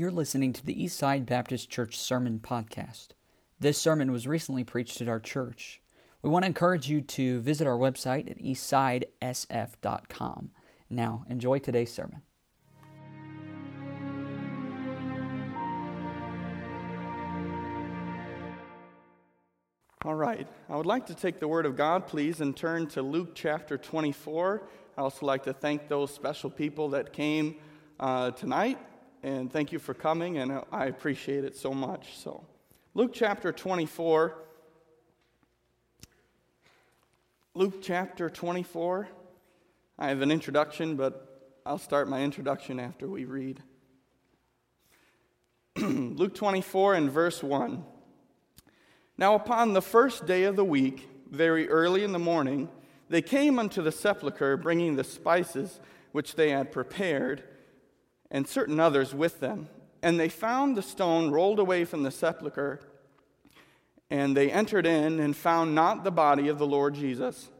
You're listening to the Eastside Baptist Church Sermon Podcast. This sermon was recently preached at our church. We want to encourage you to visit our website at eastsidesf.com. Now, enjoy today's sermon. All right. I would like to take the Word of God, please, and turn to Luke chapter 24. I also like to thank those special people that came uh, tonight, and thank you for coming, and I appreciate it so much. So, Luke chapter 24. Luke chapter 24. I have an introduction, but I'll start my introduction after we read. Luke 24 and verse 1. Now, upon the first day of the week, very early in the morning, they came unto the sepulchre, bringing the spices which they had prepared and certain others with them. And they found the stone rolled away from the sepulchre. And they entered in and found not the body of the Lord Jesus.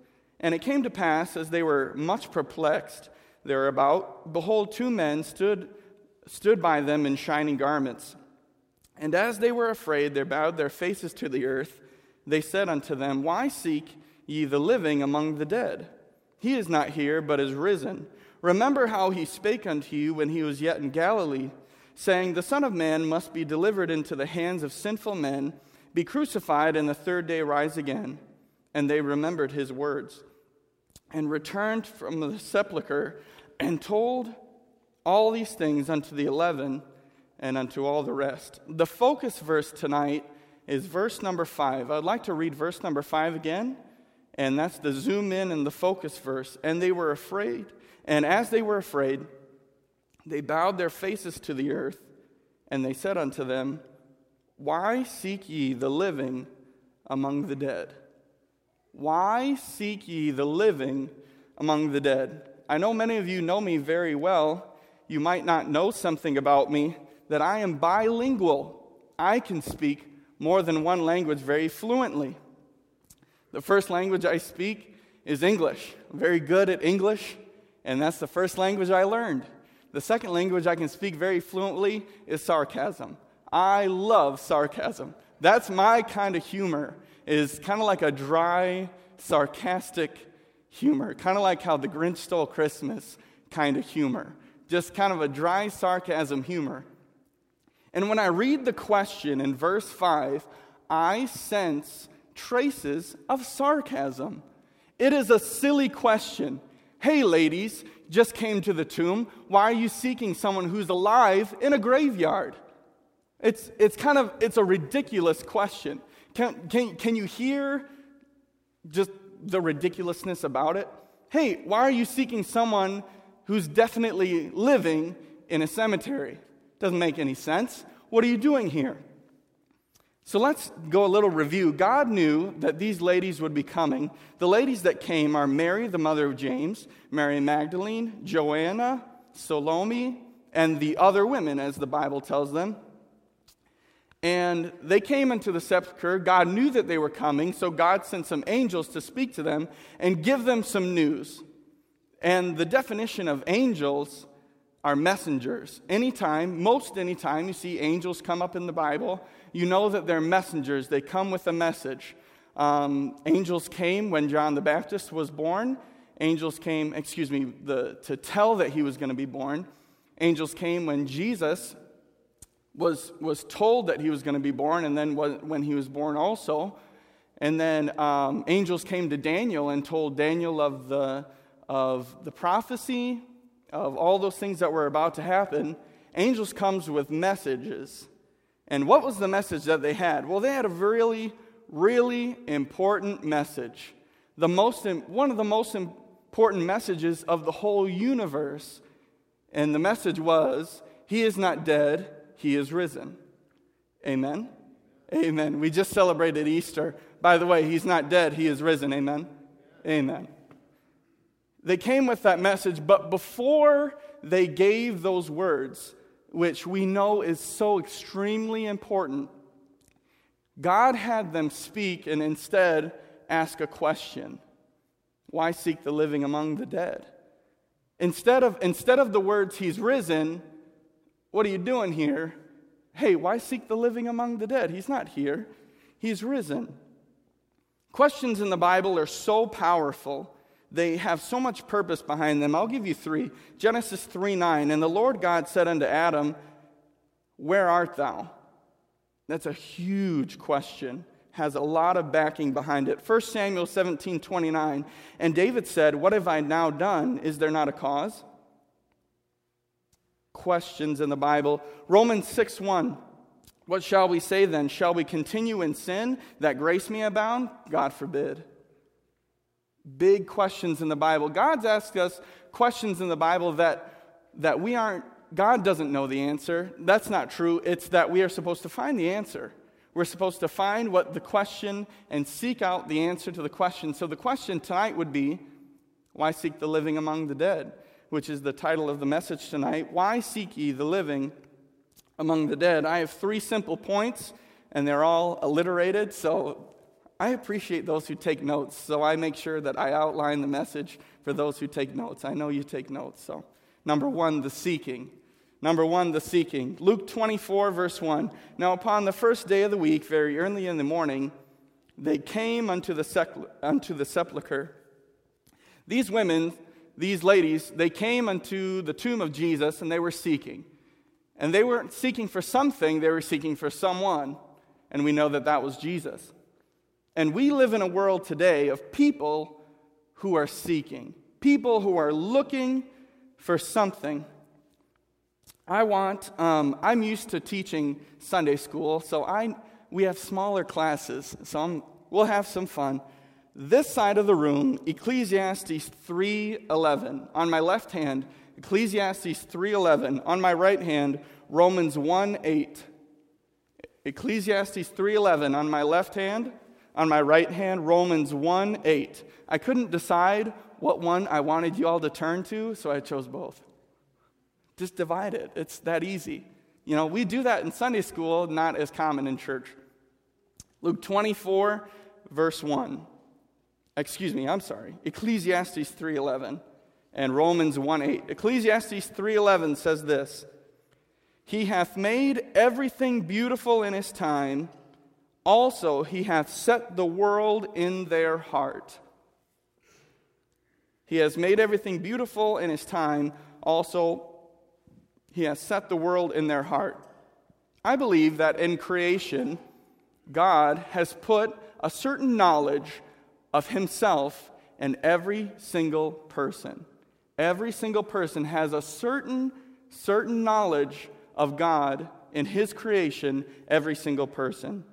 And it came to pass, as they were much perplexed thereabout, behold, two men stood, stood by them in shining garments. And as they were afraid, they bowed their faces to the earth. They said unto them, Why seek ye the living among the dead? He is not here, but is risen. Remember how he spake unto you when he was yet in Galilee, saying, The Son of Man must be delivered into the hands of sinful men, be crucified, and the third day rise again. And they remembered his words, and returned from the sepulchre, and told all these things unto the eleven and unto all the rest. The focus verse tonight is verse number five. I'd like to read verse number five again, and that's the zoom in and the focus verse. And they were afraid and as they were afraid, they bowed their faces to the earth, and they said unto them, Why seek ye the living among the dead? Why seek ye the living among the dead? I know many of you know me very well. You might not know something about me that I am bilingual. I can speak more than one language very fluently. The first language I speak is English. I'm very good at English and that's the first language I learned. The second language I can speak very fluently is sarcasm. I love sarcasm. That's my kind of humor, is kind of like a dry, sarcastic humor, kind of like how the Grinch stole Christmas kind of humor. Just kind of a dry sarcasm humor. And when I read the question in verse 5, I sense traces of sarcasm. It is a silly question. Hey, ladies, just came to the tomb. Why are you seeking someone who's alive in a graveyard? It's, it's kind of, it's a ridiculous question. Can, can, can you hear just the ridiculousness about it? Hey, why are you seeking someone who's definitely living in a cemetery? Doesn't make any sense. What are you doing here? So let's go a little review. God knew that these ladies would be coming. The ladies that came are Mary, the mother of James, Mary Magdalene, Joanna, Salome, and the other women, as the Bible tells them. And they came into the sepulchre. God knew that they were coming, so God sent some angels to speak to them and give them some news. And the definition of angels are messengers. Anytime, most anytime, you see angels come up in the Bible, you know that they're messengers. They come with a message. Um, angels came when John the Baptist was born. Angels came, excuse me, the, to tell that he was going to be born. Angels came when Jesus was, was told that he was going to be born, and then when he was born also. And then um, angels came to Daniel and told Daniel of the, of the prophecy, of all those things that were about to happen. Angels comes with messages. And what was the message that they had? Well, they had a really, really important message. The most, one of the most important messages of the whole universe. And the message was He is not dead, He is risen. Amen? Amen. We just celebrated Easter. By the way, He's not dead, He is risen. Amen? Amen. They came with that message, but before they gave those words, which we know is so extremely important, God had them speak and instead ask a question Why seek the living among the dead? Instead of, instead of the words, He's risen, What are you doing here? Hey, why seek the living among the dead? He's not here, he's risen. Questions in the Bible are so powerful. They have so much purpose behind them. I'll give you three. Genesis 3 9. And the Lord God said unto Adam, Where art thou? That's a huge question, has a lot of backing behind it. 1 Samuel 17 29. And David said, What have I now done? Is there not a cause? Questions in the Bible. Romans 6 1. What shall we say then? Shall we continue in sin that grace may abound? God forbid. Big questions in the Bible. God's asked us questions in the Bible that, that we aren't, God doesn't know the answer. That's not true. It's that we are supposed to find the answer. We're supposed to find what the question and seek out the answer to the question. So the question tonight would be why seek the living among the dead? Which is the title of the message tonight. Why seek ye the living among the dead. I have three simple points, and they're all alliterated, so I appreciate those who take notes. So I make sure that I outline the message for those who take notes. I know you take notes. So, number one, the seeking. Number one, the seeking. Luke 24, verse 1. Now, upon the first day of the week, very early in the morning, they came unto the, unto the sepulchre. These women, these ladies, they came unto the tomb of Jesus and they were seeking. And they weren't seeking for something, they were seeking for someone. And we know that that was Jesus. And we live in a world today of people who are seeking, people who are looking for something. I want, um, I'm used to teaching Sunday school, so I, we have smaller classes, so I'm, we'll have some fun. This side of the room, Ecclesiastes 3:11. On my left hand, Ecclesiastes 3:11. On my right hand, Romans 1:8. Ecclesiastes 3:11 on my left hand, on my right hand Romans 1 8. I couldn't decide what one I wanted you all to turn to, so I chose both. Just divide it. It's that easy. You know, we do that in Sunday school, not as common in church. Luke 24 verse 1. Excuse me, I'm sorry. Ecclesiastes 3:11 and Romans 1:8. Ecclesiastes 3:11 says this: He hath made everything beautiful in his time, also he hath set the world in their heart. He has made everything beautiful in his time, also he has set the world in their heart. I believe that in creation, God has put a certain knowledge of himself in every single person. Every single person has a certain, certain knowledge of God in his creation, every single person.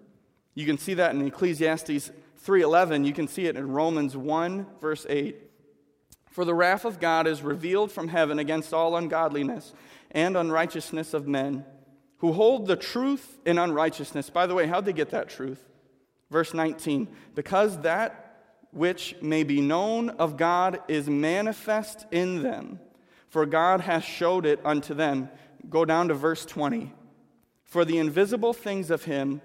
You can see that in Ecclesiastes 3:11, you can see it in Romans 1 verse 8. For the wrath of God is revealed from heaven against all ungodliness and unrighteousness of men who hold the truth in unrighteousness. By the way, how'd they get that truth? Verse 19, because that which may be known of God is manifest in them, for God hath showed it unto them. Go down to verse 20. For the invisible things of him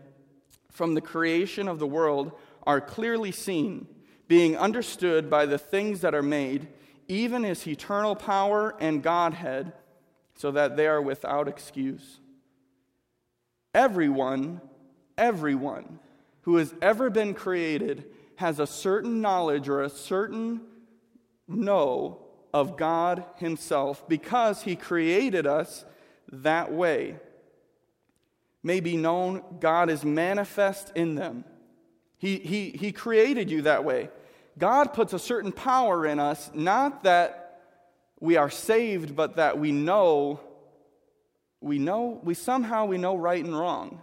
from the creation of the world are clearly seen, being understood by the things that are made, even his eternal power and Godhead, so that they are without excuse. Everyone, everyone who has ever been created has a certain knowledge or a certain know of God Himself because He created us that way. May be known, God is manifest in them. He, he, he created you that way. God puts a certain power in us, not that we are saved, but that we know, we know, we somehow we know right and wrong.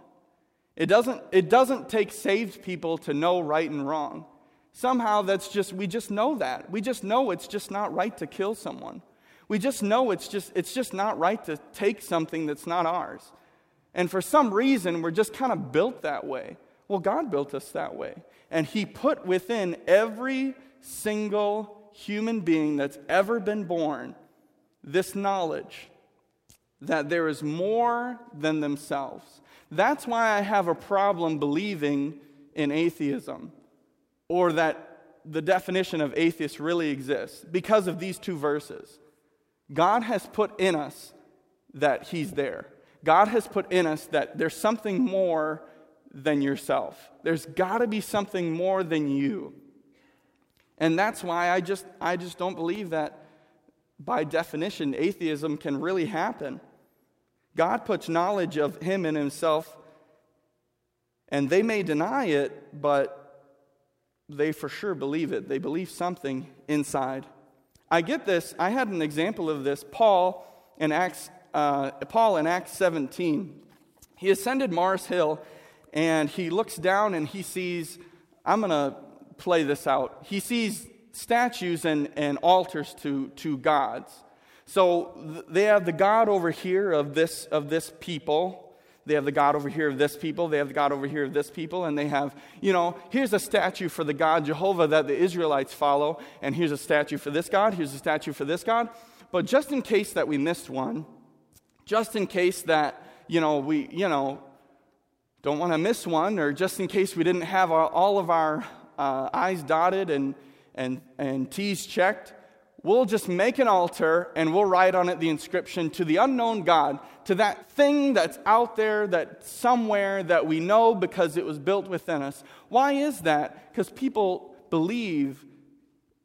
It doesn't, it doesn't take saved people to know right and wrong. Somehow that's just, we just know that. We just know it's just not right to kill someone. We just know it's just, it's just not right to take something that's not ours. And for some reason, we're just kind of built that way. Well, God built us that way. And He put within every single human being that's ever been born this knowledge that there is more than themselves. That's why I have a problem believing in atheism or that the definition of atheist really exists because of these two verses. God has put in us that He's there. God has put in us that there's something more than yourself. There's got to be something more than you. And that's why I just, I just don't believe that by definition atheism can really happen. God puts knowledge of Him and Himself, and they may deny it, but they for sure believe it. They believe something inside. I get this. I had an example of this. Paul in Acts, uh, Paul in Acts 17. He ascended Mars Hill, and he looks down and he sees. I'm going to play this out. He sees statues and, and altars to, to gods. So they have the God over here of this, of this people. They have the God over here of this people. They have the God over here of this people. And they have, you know, here's a statue for the God Jehovah that the Israelites follow. And here's a statue for this God. Here's a statue for this God. But just in case that we missed one, just in case that, you know, we, you know, don't want to miss one, or just in case we didn't have all of our uh, I's dotted and, and, and T's checked, we'll just make an altar and we'll write on it the inscription to the unknown God, to that thing that's out there, that somewhere that we know because it was built within us. Why is that? Because people believe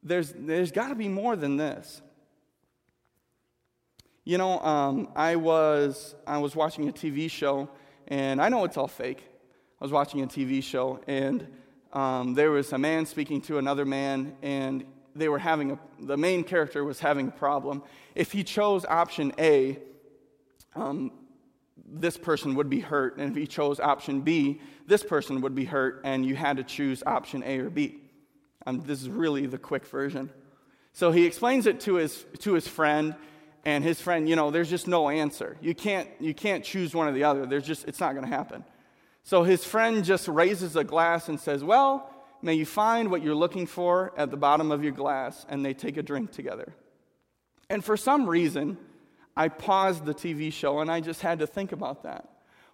there's, there's got to be more than this. You know, um, I, was, I was watching a TV show, and I know it's all fake. I was watching a TV show, and um, there was a man speaking to another man, and they were having a, the main character was having a problem. If he chose option A, um, this person would be hurt, and if he chose option B, this person would be hurt, and you had to choose option A or B. Um, this is really the quick version. So he explains it to his, to his friend, and his friend, you know, there's just no answer. You can't, you can't choose one or the other. There's just, it's not going to happen. So his friend just raises a glass and says, Well, may you find what you're looking for at the bottom of your glass. And they take a drink together. And for some reason, I paused the TV show and I just had to think about that.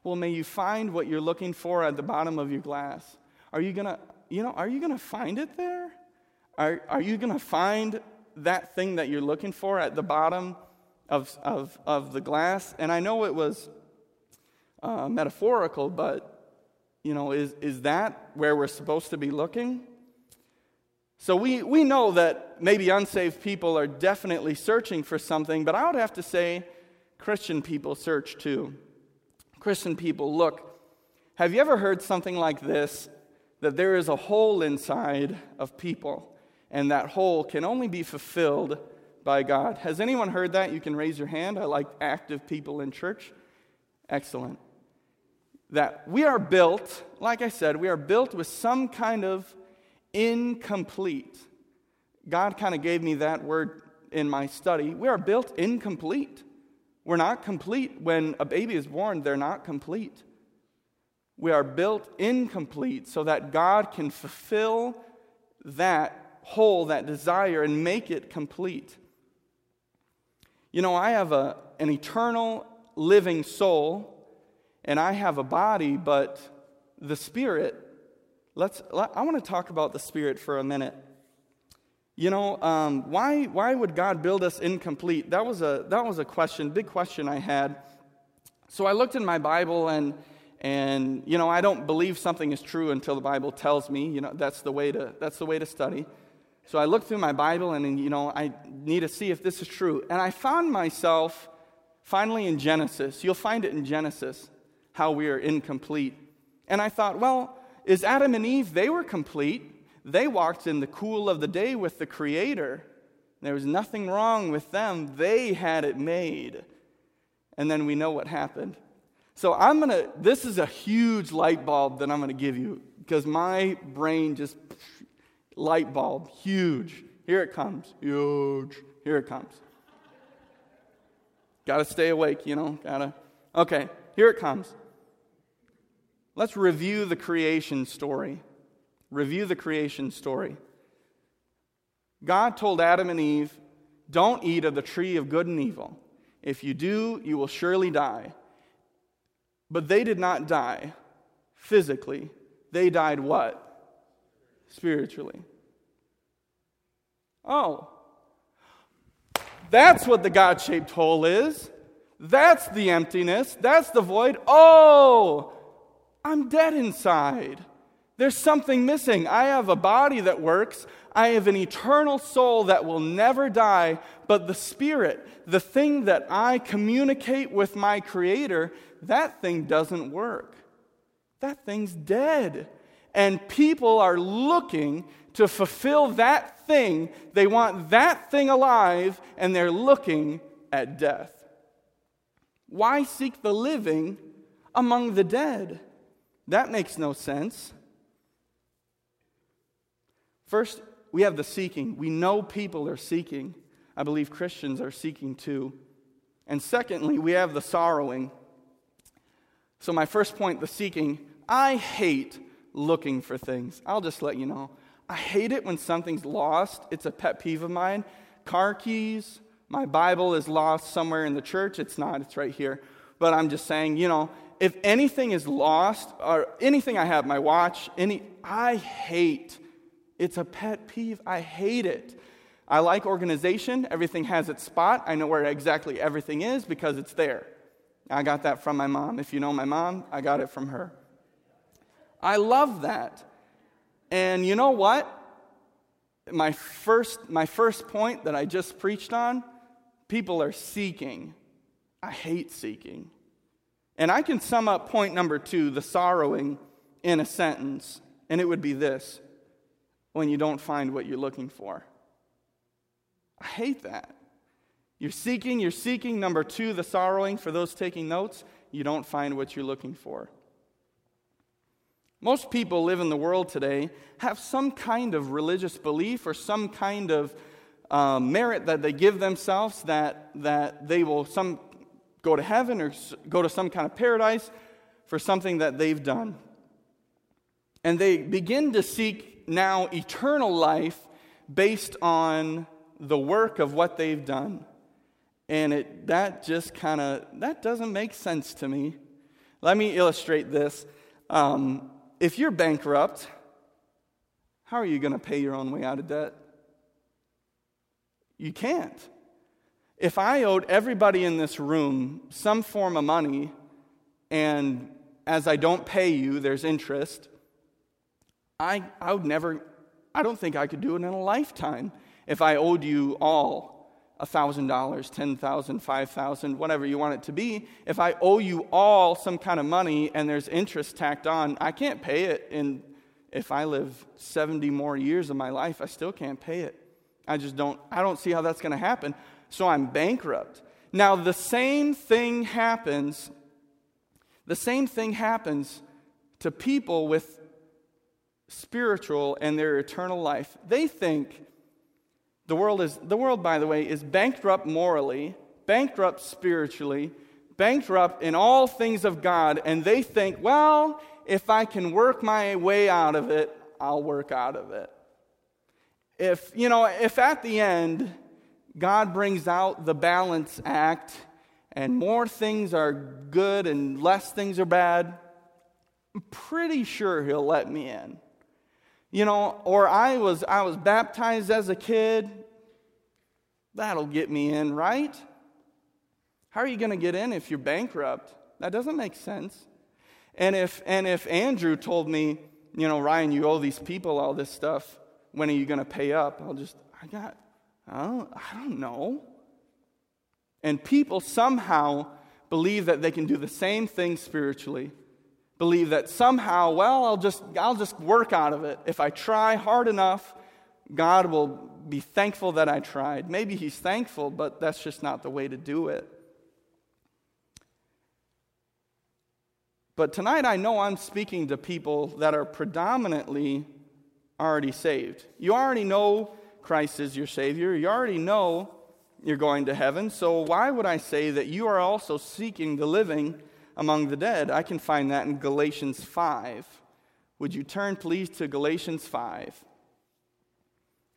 Well, may you find what you're looking for at the bottom of your glass. Are you going to, you know, are you going to find it there? Are, are you going to find that thing that you're looking for at the bottom of, of, of the glass? And I know it was uh, metaphorical, but you know, is, is that where we're supposed to be looking? So we, we know that maybe unsaved people are definitely searching for something, but I would have to say Christian people search too. Christian people look. Have you ever heard something like this? That there is a hole inside of people, and that hole can only be fulfilled by God. Has anyone heard that? You can raise your hand. I like active people in church. Excellent that we are built, like I said, we are built with some kind of incomplete. God kind of gave me that word in my study. We are built incomplete. We're not complete. When a baby is born, they're not complete. We are built incomplete so that God can fulfill that hole, that desire, and make it complete. You know, I have a, an eternal living soul and I have a body, but the spirit, let's, I want to talk about the spirit for a minute. You know, um, why, why would God build us incomplete? That was, a, that was a question, big question I had. So I looked in my Bible and, and you know, I don't believe something is true until the Bible tells me. You know, that's the way to, that's the way to study. So I looked through my Bible and, you know, I need to see if this is true. And I found myself finally in Genesis. You'll find it in Genesis how we are incomplete. And I thought, well, is Adam and Eve, they were complete. They walked in the cool of the day with the Creator. There was nothing wrong with them. They had it made. And then we know what happened. So I'm going to, this is a huge light bulb that I'm going to give you because my brain just, light bulb, huge. Here it comes. Huge. Here it comes. Got to stay awake, you know, got to. Okay, here it comes. Let's review the creation story. Review the creation story. God told Adam and Eve, Don't eat of the tree of good and evil. If you do, you will surely die. But they did not die physically, they died what? Spiritually. Oh, that's what the God shaped hole is. That's the emptiness. That's the void. Oh, I'm dead inside. There's something missing. I have a body that works. I have an eternal soul that will never die. But the spirit, the thing that I communicate with my Creator, that thing doesn't work. That thing's dead. And people are looking to fulfill that thing. They want that thing alive, and they're looking at death. Why seek the living among the dead? That makes no sense. First, we have the seeking. We know people are seeking. I believe Christians are seeking too. And secondly, we have the sorrowing. So, my first point, the seeking, I hate looking for things. I'll just let you know. I hate it when something's lost. It's a pet peeve of mine. Car keys, my Bible is lost somewhere in the church. It's not, it's right here. But I'm just saying, you know, if anything is lost, or anything I have, my watch, any, I hate. It's a pet peeve. I hate it. I like organization. Everything has its spot. I know where exactly everything is because it's there. I got that from my mom. If you know my mom, I got it from her. I love that. And you know what? My first, my first point that I just preached on people are seeking. I hate seeking. And I can sum up point number two, the sorrowing, in a sentence, and it would be this when you don't find what you're looking for. I hate that. You're seeking, you're seeking. Number two, the sorrowing. For those taking notes, you don't find what you're looking for. Most people live in the world today have some kind of religious belief or some kind of um, merit that they give themselves that, that they will some go to heaven or go to some kind of paradise for something that they've done. And they begin to seek now eternal life based on the work of what they've done. And it, that just kind of, that doesn't make sense to me. Let me illustrate this. Um, if you're bankrupt, how are you going to pay your own way out of debt? You can't. If I owed everybody in this room some form of money, and as I don't pay you, there's interest, I, I would never, I don't think I could do it in a lifetime if I owed you all $1,000, $10,000, $5,000, whatever you want it to be, if I owe you all some kind of money and there's interest tacked on, I can't pay it. And if I live 70 more years of my life, I still can't pay it. I just don't, I don't see how that's going to happen. So I'm bankrupt. Now, the same thing happens, the same thing happens to people with spiritual and their eternal life. They think the world is the world by the way is bankrupt morally, bankrupt spiritually, bankrupt in all things of God and they think, well, if I can work my way out of it, I'll work out of it. If, you know, if at the end God brings out the balance act and more things are good and less things are bad, I'm pretty sure he'll let me in. You know, or I was I was baptized as a kid. That'll get me in, right? How are you going to get in if you're bankrupt? That doesn't make sense. And if and if Andrew told me, you know, Ryan, you owe these people all this stuff, when are you going to pay up? I'll just I got I don't, I don't know. And people somehow believe that they can do the same thing spiritually believe that somehow, well, I'll just, I'll just work out of it. If I try hard enough, God will be thankful that I tried. Maybe He's thankful, but that's just not the way to do it. But tonight I know I'm speaking to people that are predominantly already saved. You already know Christ is your Savior, you already know you're going to heaven. So why would I say that you are also seeking the living? among the dead. I can find that in Galatians 5. Would you turn, please, to Galatians 5?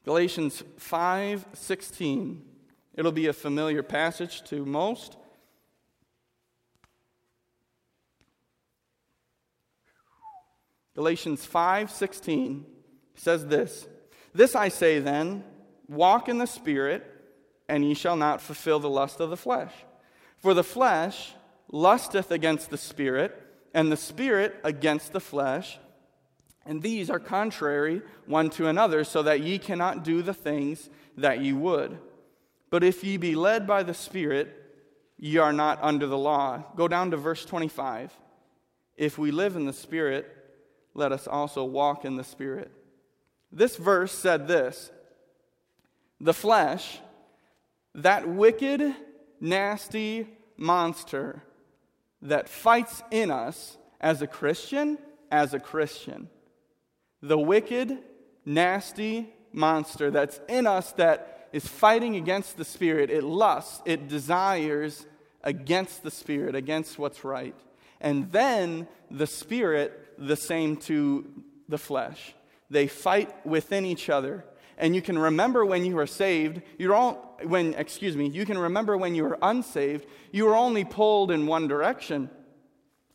Galatians 5 16. It'll be a familiar passage to most. Galatians 5:16 says this, "This I say then, walk in the spirit, and ye shall not fulfill the lust of the flesh." For the flesh lusteth against the Spirit, and the Spirit against the flesh. And these are contrary one to another, so that ye cannot do the things that ye would. But if ye be led by the Spirit, ye are not under the law. Go down to verse 25. If we live in the Spirit, let us also walk in the Spirit. This verse said this The flesh, that wicked, nasty monster that fights in us as a Christian, as a Christian. The wicked, nasty monster that's in us that is fighting against the Spirit. It lusts, it desires against the Spirit, against what's right. And then the Spirit, the same to the flesh. They fight within each other. And you can remember when you were saved, you're all, when, excuse me, you can remember when you were unsaved, you were only pulled in one direction.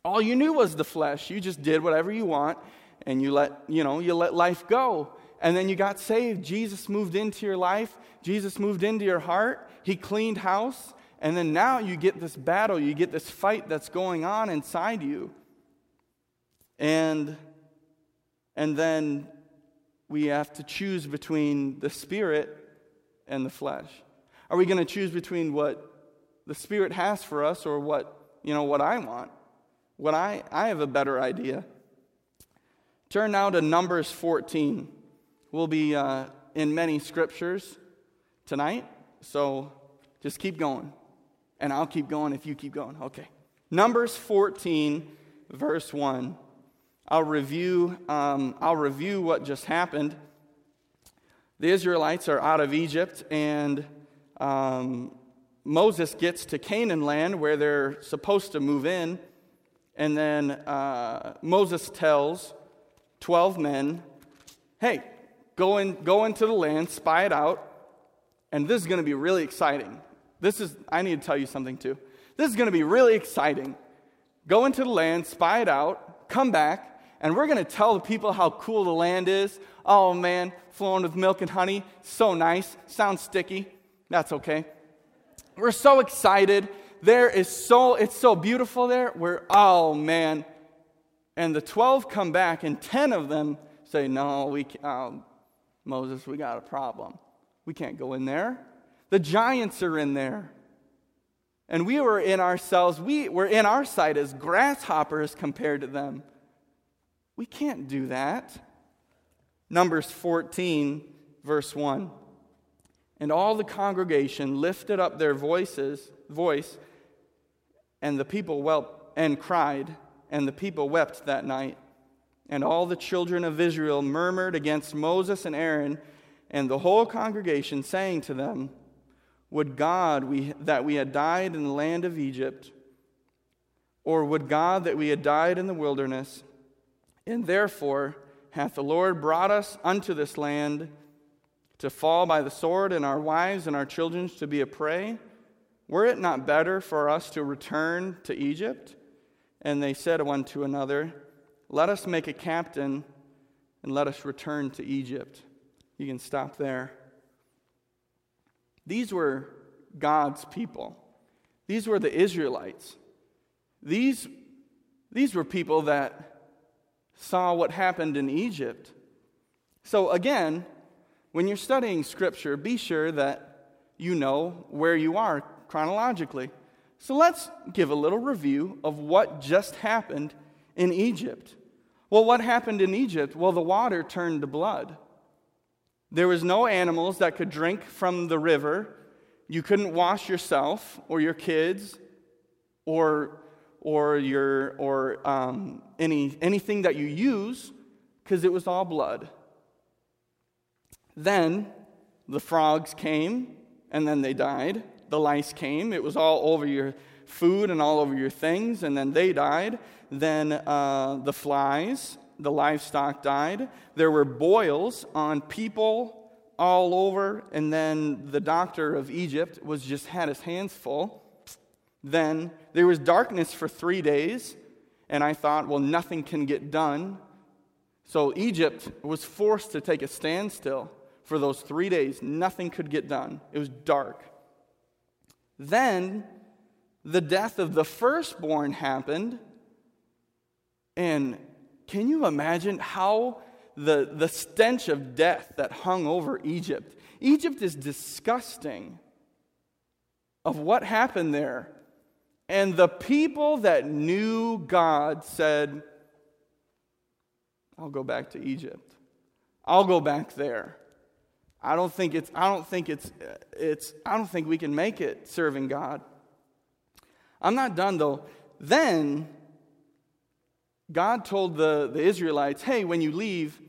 All you knew was the flesh. You just did whatever you want and you let, you know, you let life go. And then you got saved. Jesus moved into your life. Jesus moved into your heart. He cleaned house. And then now you get this battle, you get this fight that's going on inside you. And and then we have to choose between the spirit and the flesh. Are we going to choose between what the spirit has for us or what, you know, what I want? What I I have a better idea. Turn now to Numbers 14. We'll be uh, in many scriptures tonight, so just keep going. And I'll keep going if you keep going. Okay. Numbers 14, verse 1. I'll review, um, I'll review what just happened. The Israelites are out of Egypt, and um, Moses gets to Canaan land where they're supposed to move in. And then uh, Moses tells 12 men, hey, go, in, go into the land, spy it out, and this is going to be really exciting. This is, I need to tell you something too. This is going to be really exciting. Go into the land, spy it out, come back, and we're going to tell the people how cool the land is. Oh man, flowing with milk and honey, so nice. Sounds sticky. That's okay. We're so excited. There is so, it's so beautiful there. We're, oh man. And the 12 come back, and 10 of them say, No, we, oh, Moses, we got a problem. We can't go in there. The giants are in there. And we were in ourselves, we were in our sight as grasshoppers compared to them. We can't do that. Numbers 14, verse 1. And all the congregation lifted up their voices, voice, and the people wept and cried, and the people wept that night. And all the children of Israel murmured against Moses and Aaron and the whole congregation, saying to them, Would God we, that we had died in the land of Egypt, or would God that we had died in the wilderness? And therefore hath the Lord brought us unto this land to fall by the sword, and our wives and our children to be a prey? Were it not better for us to return to Egypt? And they said one to another, Let us make a captain and let us return to Egypt. You can stop there. These were God's people. These were the Israelites. These, these were people that saw what happened in Egypt. So, again, when you're studying Scripture, be sure that you know where you are chronologically. So let's give a little review of what just happened in Egypt. Well, what happened in Egypt? Well, the water turned to blood. There was no animals that could drink from the river. You couldn't wash yourself or your kids or, or, your, or um, any, anything that you use because it was all blood. Then the frogs came and then they died the lice came. It was all over your food and all over your things, and then they died. Then uh, the flies, the livestock died. There were boils on people all over, and then the doctor of Egypt was just had his hands full. Then there was darkness for three days, and I thought, well, nothing can get done. So Egypt was forced to take a standstill for those three days. Nothing could get done. It was dark. Then the death of the firstborn happened. And can you imagine how the, the stench of death that hung over Egypt? Egypt is disgusting of what happened there. And the people that knew God said, I'll go back to Egypt. I'll go back there. I don't think it's I don't think it's it's I don't think we can make it serving God. I'm not done though. Then God told the, the Israelites, hey, when you leave,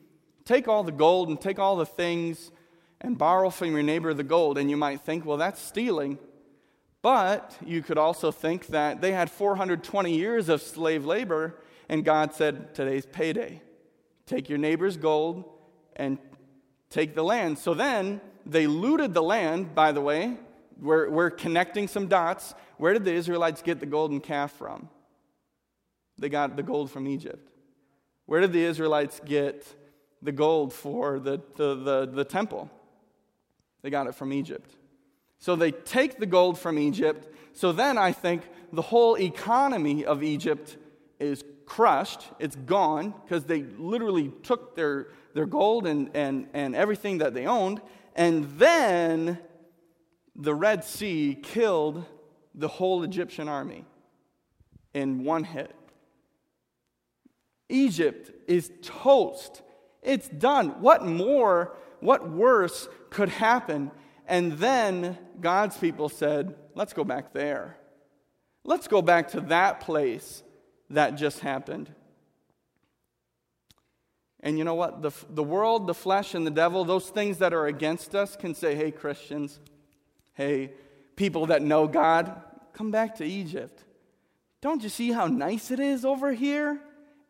take all the gold and take all the things and borrow from your neighbor the gold. And you might think, well, that's stealing. But you could also think that they had 420 years of slave labor, and God said, Today's payday. Take your neighbor's gold and take the land. So then they looted the land, by the way. We're, we're connecting some dots. Where did the Israelites get the golden calf from? They got the gold from Egypt. Where did the Israelites get the gold for the, the, the, the temple? They got it from Egypt. So they take the gold from Egypt. So then I think the whole economy of Egypt is crushed. It's gone because they literally took their, their gold and, and, and everything that they owned. And then the Red Sea killed the whole Egyptian army in one hit. Egypt is toast. It's done. What more, what worse could happen and then God's people said, let's go back there. Let's go back to that place that just happened. And you know what? The, the world, the flesh, and the devil, those things that are against us, can say, hey, Christians, hey, people that know God, come back to Egypt. Don't you see how nice it is over here?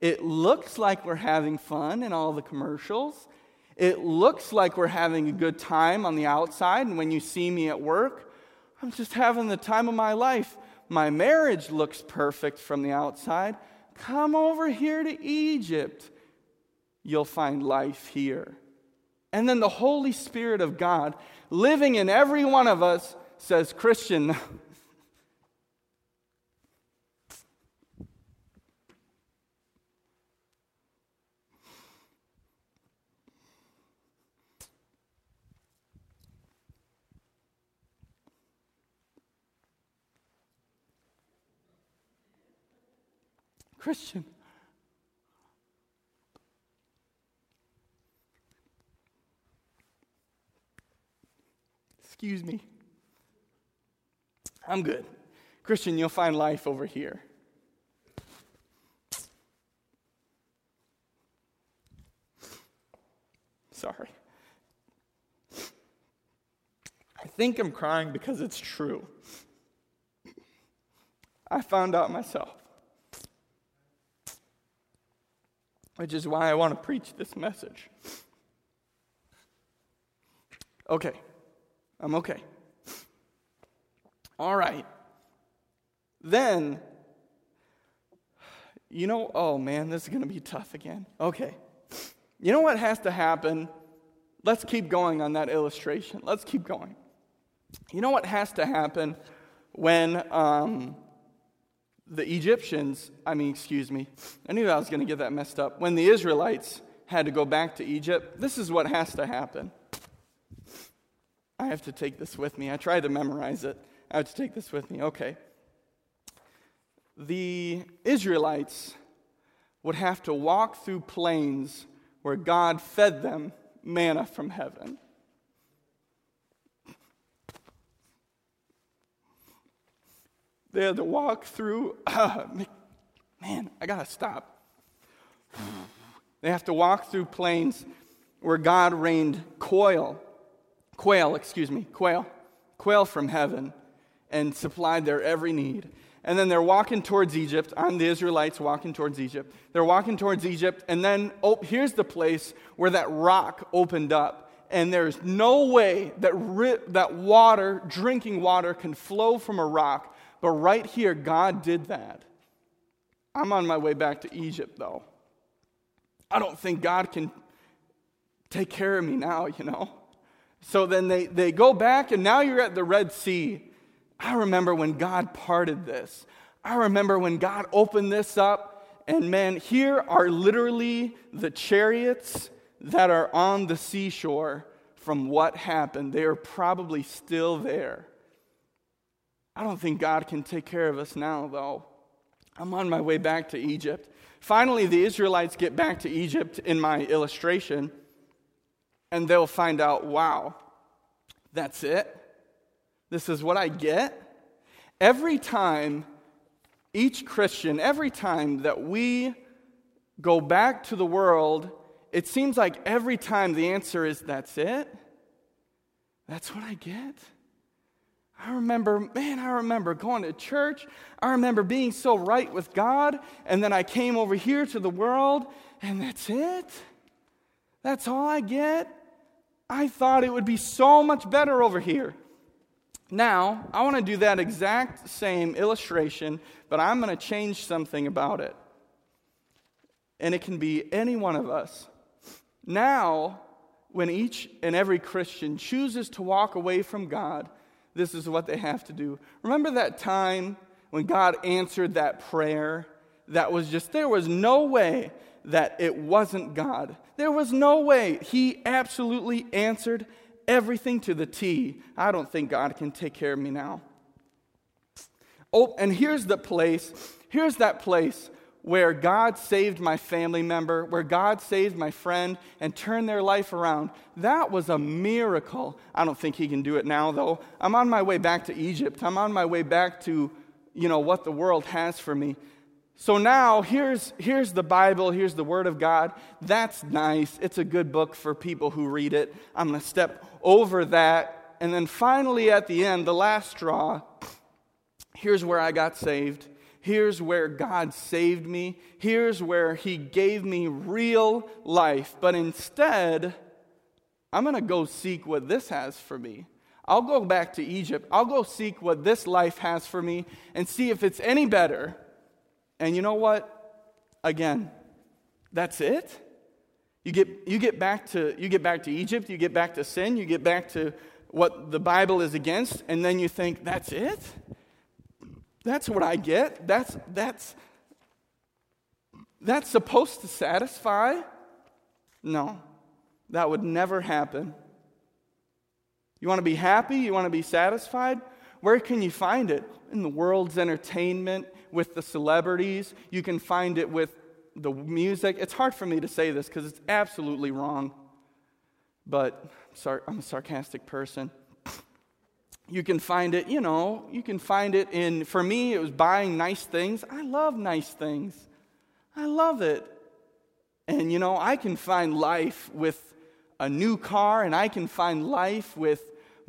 It looks like we're having fun in all the commercials. It looks like we're having a good time on the outside, and when you see me at work, I'm just having the time of my life. My marriage looks perfect from the outside. Come over here to Egypt. You'll find life here. And then the Holy Spirit of God living in every one of us says, Christian, Christian. Excuse me. I'm good. Christian, you'll find life over here. Sorry. I think I'm crying because it's true. I found out myself. which is why I want to preach this message. Okay, I'm okay. All right. Then, you know, oh man, this is going to be tough again. Okay. You know what has to happen? Let's keep going on that illustration. Let's keep going. You know what has to happen when um, the Egyptians, I mean, excuse me, I knew I was going to get that messed up. When the Israelites had to go back to Egypt, this is what has to happen. I have to take this with me. I tried to memorize it. I have to take this with me. Okay. The Israelites would have to walk through plains where God fed them manna from heaven. They had to walk through, uh, man, I gotta stop. They have to walk through plains where God rained quail, quail, excuse me, quail, quail from heaven and supplied their every need. And then they're walking towards Egypt. I'm the Israelites walking towards Egypt. They're walking towards Egypt, and then, oh, here's the place where that rock opened up. And there's no way that, ri- that water, drinking water, can flow from a rock but right here, God did that. I'm on my way back to Egypt, though. I don't think God can take care of me now, you know? So then they, they go back, and now you're at the Red Sea. I remember when God parted this. I remember when God opened this up, and man, here are literally the chariots that are on the seashore from what happened. They are probably still there. I don't think God can take care of us now, though. I'm on my way back to Egypt. Finally, the Israelites get back to Egypt in my illustration, and they'll find out wow, that's it? This is what I get? Every time, each Christian, every time that we go back to the world, it seems like every time the answer is that's it? That's what I get? I remember, man, I remember going to church. I remember being so right with God. And then I came over here to the world, and that's it. That's all I get. I thought it would be so much better over here. Now, I want to do that exact same illustration, but I'm going to change something about it. And it can be any one of us. Now, when each and every Christian chooses to walk away from God, this is what they have to do. Remember that time when God answered that prayer? That was just, there was no way that it wasn't God. There was no way. He absolutely answered everything to the T. I don't think God can take care of me now. Oh, and here's the place. Here's that place where God saved my family member, where God saved my friend and turned their life around. That was a miracle. I don't think he can do it now though. I'm on my way back to Egypt. I'm on my way back to, you know, what the world has for me. So now here's here's the Bible, here's the word of God. That's nice. It's a good book for people who read it. I'm going to step over that and then finally at the end, the last straw, here's where I got saved. Here's where God saved me. Here's where He gave me real life. But instead, I'm going to go seek what this has for me. I'll go back to Egypt. I'll go seek what this life has for me and see if it's any better. And you know what? Again, that's it. You get, you get, back, to, you get back to Egypt, you get back to sin, you get back to what the Bible is against, and then you think, that's it? That's what I get. That's, that's, that's supposed to satisfy? No, that would never happen. You want to be happy? You want to be satisfied? Where can you find it? In the world's entertainment, with the celebrities. You can find it with the music. It's hard for me to say this because it's absolutely wrong, but I'm a sarcastic person. You can find it, you know, you can find it in, for me, it was buying nice things. I love nice things. I love it. And, you know, I can find life with a new car, and I can find life with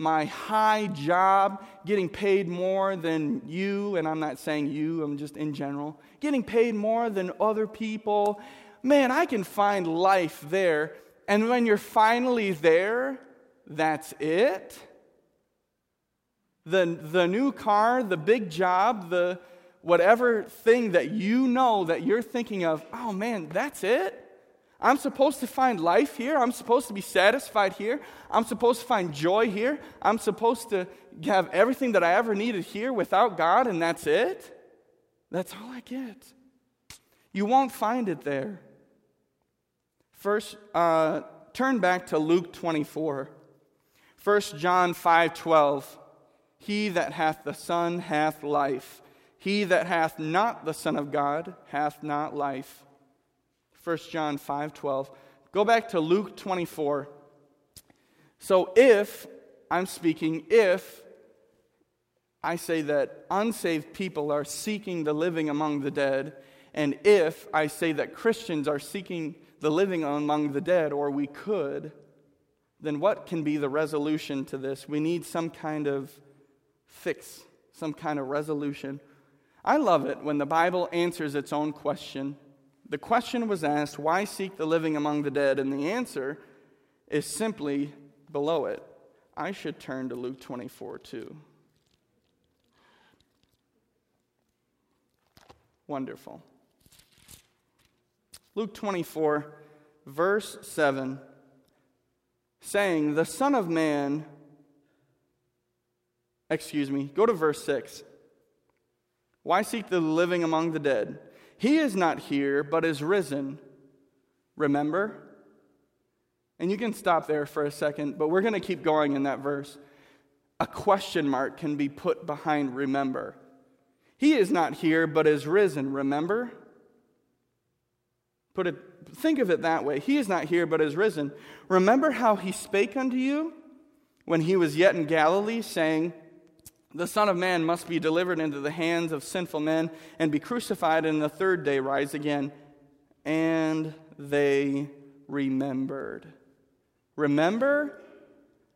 my high job, getting paid more than you, and I'm not saying you, I'm just in general, getting paid more than other people. Man, I can find life there. And when you're finally there, that's it the, the new car, the big job, the whatever thing that you know that you're thinking of, oh man, that's it? I'm supposed to find life here. I'm supposed to be satisfied here. I'm supposed to find joy here. I'm supposed to have everything that I ever needed here without God, and that's it? That's all I get. You won't find it there. First, uh, turn back to Luke 24. 1 John 5 12. He that hath the Son hath life. He that hath not the Son of God hath not life. 1 John 5 12. Go back to Luke 24. So if, I'm speaking, if I say that unsaved people are seeking the living among the dead, and if I say that Christians are seeking the living among the dead, or we could, then what can be the resolution to this? We need some kind of fix, some kind of resolution. I love it when the Bible answers its own question. The question was asked, Why seek the living among the dead? And the answer is simply below it. I should turn to Luke 24 too. Wonderful. Luke 24, verse 7, saying, The Son of Man Excuse me, go to verse 6. Why seek the living among the dead? He is not here, but is risen. Remember? And you can stop there for a second, but we're going to keep going in that verse. A question mark can be put behind remember. He is not here, but is risen. Remember? Put it, think of it that way. He is not here, but is risen. Remember how he spake unto you when he was yet in Galilee, saying, The Son of Man must be delivered into the hands of sinful men and be crucified, and the third day rise again. And they remembered. Remember?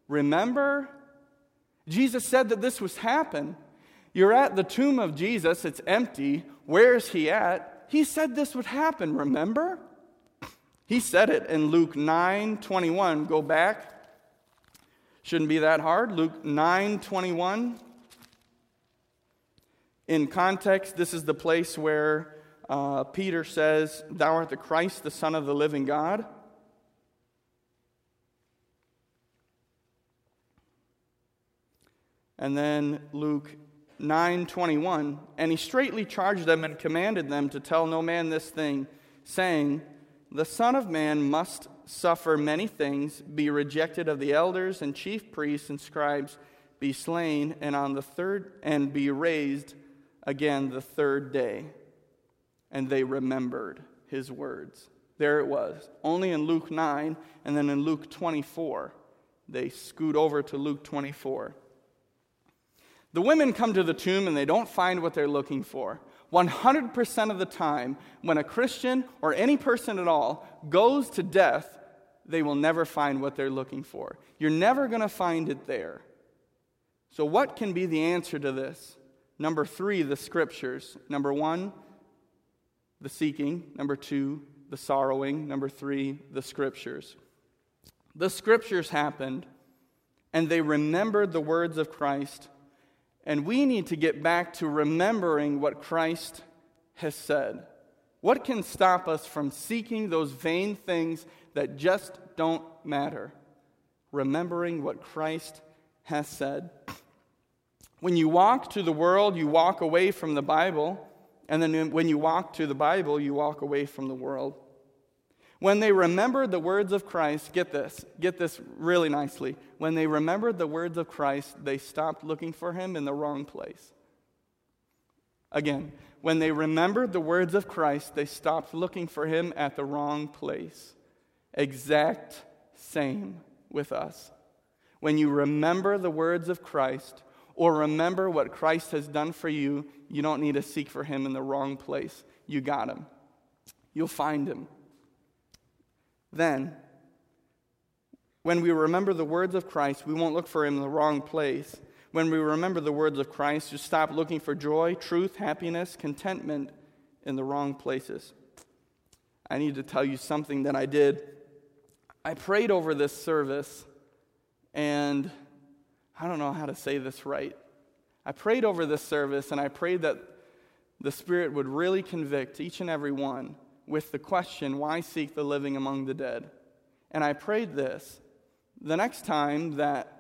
Remember? Jesus said that this was happen. You're at the tomb of Jesus, it's empty. Where's he at? He said this would happen, remember? He said it in Luke 9 21. Go back. Shouldn't be that hard. Luke 9 21. In context, this is the place where uh, Peter says, Thou art the Christ, the Son of the living God. And then Luke 9:21 and he straightly charged them and commanded them to tell no man this thing saying the son of man must suffer many things be rejected of the elders and chief priests and scribes be slain and on the third and be raised again the third day and they remembered his words there it was only in Luke 9 and then in Luke 24 they scoot over to Luke 24 the women come to the tomb and they don't find what they're looking for. 100% of the time, when a Christian or any person at all goes to death, they will never find what they're looking for. You're never going to find it there. So, what can be the answer to this? Number three, the scriptures. Number one, the seeking. Number two, the sorrowing. Number three, the scriptures. The scriptures happened, and they remembered the words of Christ and we need to get back to remembering what Christ has said. What can stop us from seeking those vain things that just don't matter? Remembering what Christ has said. When you walk to the world, you walk away from the Bible. And then when you walk to the Bible, you walk away from the world. When they remembered the words of Christ, get this, get this really nicely. When they remembered the words of Christ, they stopped looking for him in the wrong place. Again, when they remembered the words of Christ, they stopped looking for him at the wrong place. Exact same with us. When you remember the words of Christ, or remember what Christ has done for you, you don't need to seek for him in the wrong place. You got him. You'll find him. Then, when we remember the words of Christ, we won't look for him in the wrong place. When we remember the words of Christ, you stop looking for joy, truth, happiness, contentment in the wrong places. I need to tell you something that I did. I prayed over this service, and I don't know how to say this right. I prayed over this service, and I prayed that the Spirit would really convict each and every one with the question, Why seek the living among the dead? And I prayed this the next time that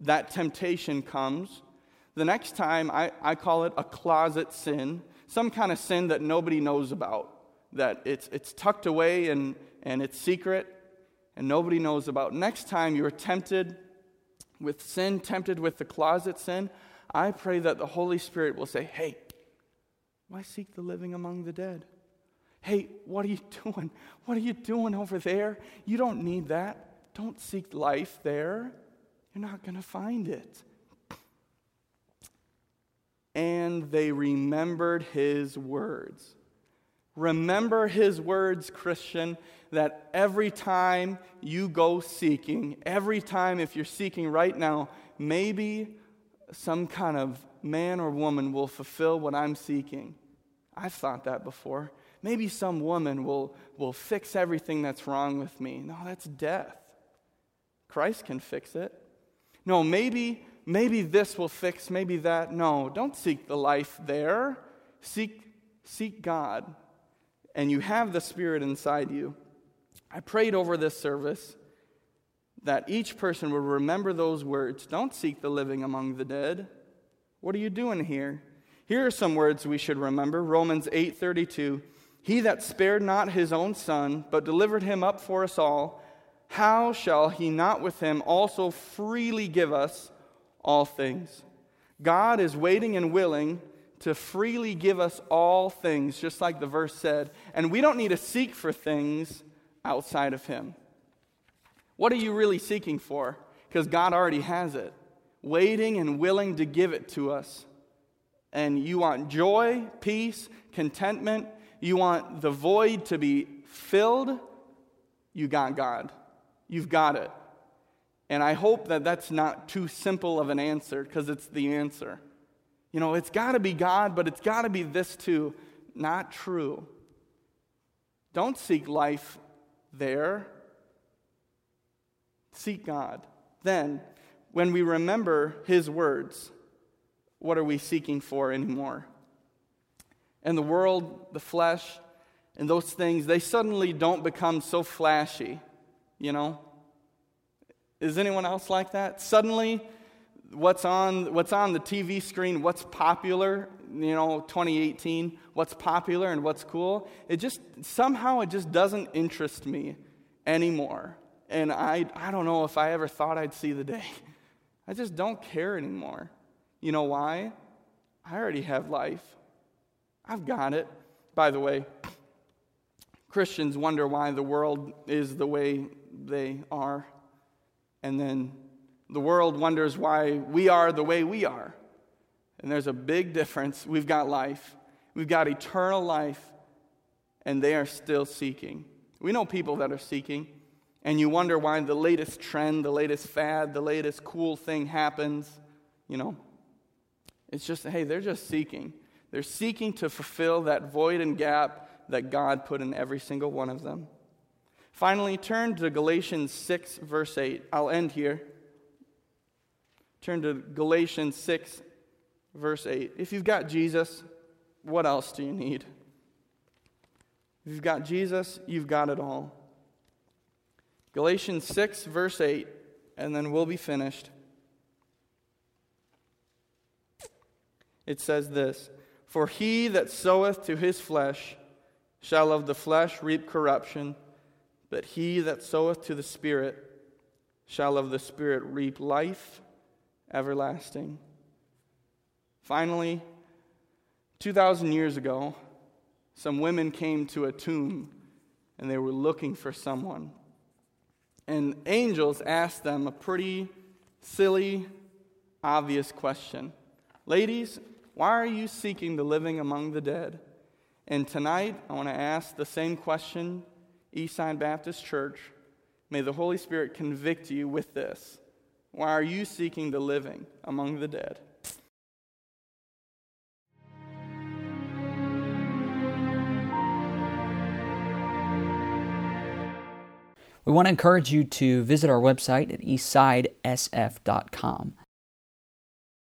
that temptation comes, the next time I, I call it a closet sin, some kind of sin that nobody knows about, that it's, it's tucked away and, and it's secret and nobody knows about. Next time you're tempted with sin, tempted with the closet sin, I pray that the Holy Spirit will say, Hey, why seek the living among the dead? Hey, what are you doing? What are you doing over there? You don't need that. Don't seek life there. You're not going to find it. And they remembered his words. Remember his words, Christian, that every time you go seeking, every time if you're seeking right now, maybe some kind of man or woman will fulfill what I'm seeking. I've thought that before. Maybe some woman will, will fix everything that's wrong with me. No, that's death. Christ can fix it. No, maybe, maybe this will fix, maybe that. No, don't seek the life there. Seek, seek God. And you have the Spirit inside you. I prayed over this service that each person would remember those words. Don't seek the living among the dead. What are you doing here? Here are some words we should remember. Romans 8:32. He that spared not his own son, but delivered him up for us all, how shall he not with him also freely give us all things? God is waiting and willing to freely give us all things, just like the verse said. And we don't need to seek for things outside of Him. What are you really seeking for? Because God already has it, waiting and willing to give it to us. And you want joy, peace, contentment, you want the void to be filled, you got God. You've got it. And I hope that that's not too simple of an answer because it's the answer. You know, it's got to be God, but it's got to be this too. Not true. Don't seek life there. Seek God. Then, when we remember His words, what are we seeking for anymore? And the world, the flesh, and those things, they suddenly don't become so flashy, you know? Is anyone else like that? Suddenly, what's on, what's on the TV screen, what's popular, you know, 2018, what's popular and what's cool, it just, somehow it just doesn't interest me anymore. And I, I don't know if I ever thought I'd see the day. I just don't care anymore. You know why? I already have life. I've got it. By the way, Christians wonder why the world is the way they are. And then the world wonders why we are the way we are. And there's a big difference. We've got life, we've got eternal life, and they are still seeking. We know people that are seeking, and you wonder why the latest trend, the latest fad, the latest cool thing happens. You know, it's just, hey, they're just seeking. They're seeking to fulfill that void and gap that God put in every single one of them. Finally, turn to Galatians 6, verse 8. I'll end here. Turn to Galatians 6, verse 8. If you've got Jesus, what else do you need? If you've got Jesus, you've got it all. Galatians 6, verse 8, and then we'll be finished. It says this For he that soweth to his flesh shall of the flesh reap corruption, but he that soweth to the Spirit shall of the Spirit reap life everlasting. Finally, 2,000 years ago, some women came to a tomb and they were looking for someone. And angels asked them a pretty silly, obvious question Ladies, why are you seeking the living among the dead? And tonight, I want to ask the same question, Eastside Baptist Church. May the Holy Spirit convict you with this. Why are you seeking the living among the dead? We want to encourage you to visit our website at eastsidesf.com.